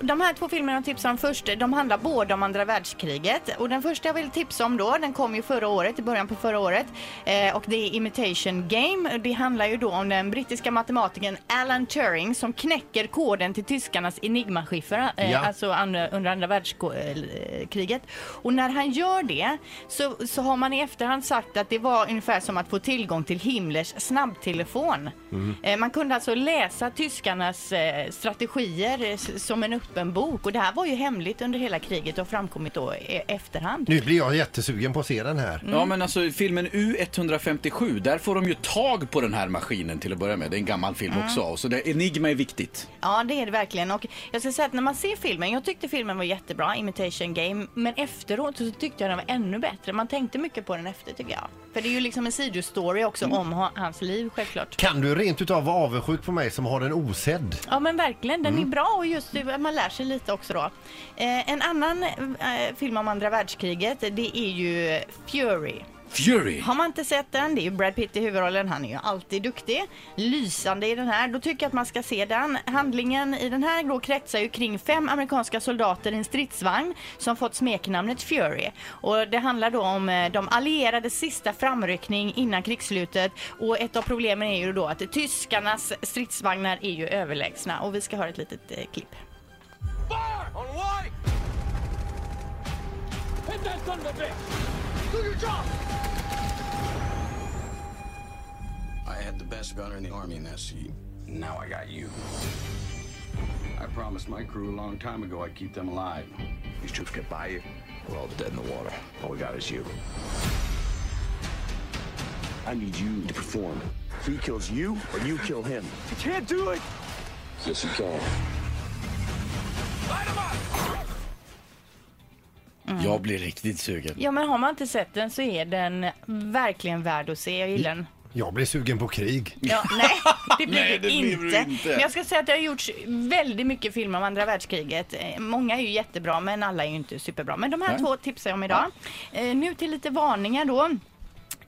De här två filmerna jag tipsar om först, de handlar båda om andra världskriget. Och den första jag vill tipsa om då, den kom ju förra året, i början på förra året. Eh, och det är Imitation Game. Det handlar ju då om den brittiska matematikern Alan Turing som knäcker koden till tyskarnas enigmaskiffer, eh, Ja. alltså andra, under andra världskriget. Och när han gör det så, så har man i efterhand sagt att det var ungefär som att få tillgång till Himmlers snabbtelefon. Eh, man kunde alltså läsa tyskarnas eh, strategier eh, som en öppen bok och det här var ju hemligt under hela kriget och framkommit då i efterhand. Nu blir jag jättesugen på att se den här. Ja men alltså filmen U157, där får de ju tag på den här maskinen till att börja med. Det är en gammal film också. Så det, Enigma är viktigt. Ja, det är det verkligen. Och jag ska säga att när man ser filmen, jag tyckte filmen var jättebra, Imitation Game, men efteråt så tyckte jag den var ännu bättre. Man tänkte mycket på den efter tycker jag. För det är ju liksom en sidostory också om ha- hans liv självklart. Kan du rent utav vara avundsjuk på mig som har den osedd? Ja men verkligen, den är bra och just man lär sig lite också då. Eh, en annan eh, film om andra världskriget, det är ju Fury. Fury! Har man inte sett den, det är ju Brad Pitt i huvudrollen, han är ju alltid duktig. Lysande i den här, då tycker jag att man ska se den. Handlingen i den här då kretsar ju kring fem amerikanska soldater i en stridsvagn som fått smeknamnet Fury. Och det handlar då om eh, de allierades sista framryckning innan krigsslutet och ett av problemen är ju då att tyskarnas stridsvagnar är ju överlägsna och vi ska höra ett litet eh, klipp. I had the best gunner in the army in that seat. Now I got you. I promised my crew a long time ago I'd keep them alive. These troops get by you. We're all dead in the water. All we got is you. I need you to perform. He kills you or you kill him. You can't do it. Yes, you can. Jag blir riktigt sugen. Ja men har man inte sett den så är den verkligen värd att se, jag gillar den. Jag blir sugen på krig. Ja, nej, det blir Nej, det, det blir inte. inte. Men jag ska säga att det har gjorts väldigt mycket filmer om andra världskriget. Eh, Många är ju jättebra, men alla är ju inte superbra. Men de här Nej. två tipsar jag om idag. Eh, nu till lite varningar då.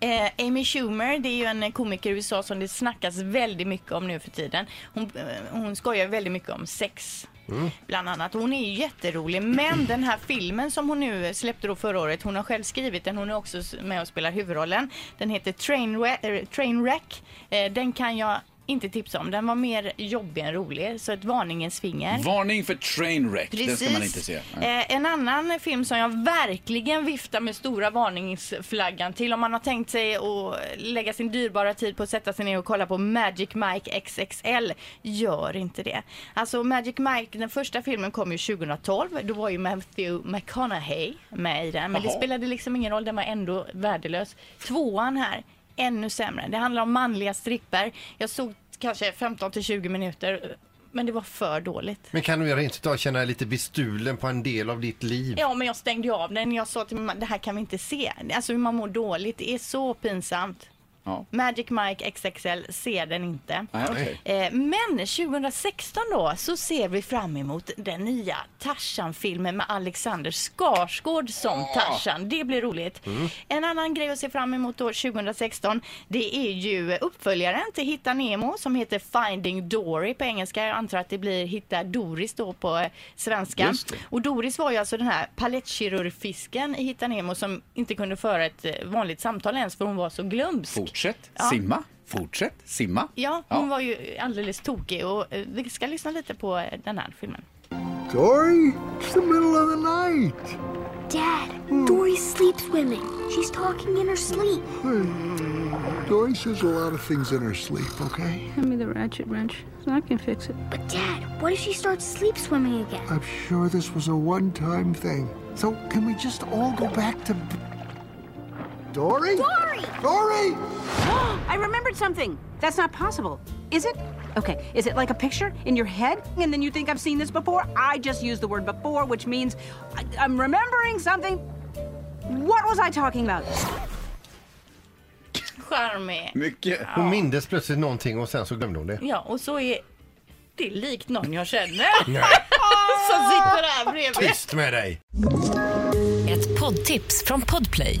Eh, Amy Schumer, det är ju en komiker i USA som det snackas väldigt mycket om nu för tiden. Hon, eh, hon skojar väldigt mycket om sex. Mm. Bland annat. Hon är ju jätterolig men den här filmen som hon nu släppte då förra året, hon har själv skrivit den, hon är också med och spelar huvudrollen. Den heter Trainwreck, äh, eh, Trainwreck. Eh, den kan jag inte tipsa om, den var mer jobbig än rolig, så ett varningens finger. Varning för Trainwreck, den ska man inte se. Nej. Eh, en annan film som jag verkligen viftar med stora varningsflaggan till om man har tänkt sig att lägga sin dyrbara tid på att sätta sig ner och kolla på Magic Mike XXL. Gör inte det. Alltså Magic Mike, den första filmen kom ju 2012. Då var ju Matthew McConaughey med i den. Men det Jaha. spelade liksom ingen roll, den var ändå värdelös. Tvåan här, ännu sämre. Det handlar om manliga stripper. Jag såg kanske 15 till 20 minuter. Men det var för dåligt. Men kan du rent utav känna dig lite bestulen på en del av ditt liv? Ja, men jag stängde ju av den. Jag sa till min man, det här kan vi inte se. Alltså hur man mår dåligt, det är så pinsamt. Ja. Magic Mike XXL, se den inte. Nej, okej. Eh, Men 2016 då så ser vi fram emot den nya Tarzan-filmen med Alexander Skarsgård som Tarzan. Det blir roligt. En annan grej att se fram emot då 2016 det är ju uppföljaren till Hitta Nemo som heter Finding Dory på engelska. Jag antar att det blir Hitta Doris då på eh, svenska. Just det. Och Doris var ju alltså den här palettkirurgfisken i Hitta Nemo som inte kunde föra ett eh, vanligt samtal ens för hon var så glömsk. Fortsätt Ja. simma, fortsätt simma. Ja, hon var ju alldeles tokig och eh, vi ska lyssna lite på eh, den här filmen. Dory, it's the middle of the night. Dad, Dory's sleep swimming. She's talking in her sleep. Dory says a lot of things in her sleep, okay? Hand me the ratchet wrench so I can fix it. But Dad, what if she starts sleep swimming again? I'm sure this was a one time thing. So, can we just all go back to. B- Dory? Dory! Dory! I remembered something. That's not possible. Is it? Okay. Is it like a picture in your head? And then you think I've seen this before? I just used the word before, which means I, I'm remembering something. What was I talking about? charmig. Mycket. Hon mindes plötsligt någonting och sen så glömde hon det. Ja, och så är det likt någon jag känner. Nej. Som sitter här bredvid. Tyst med dig! Ett poddtips från Podplay.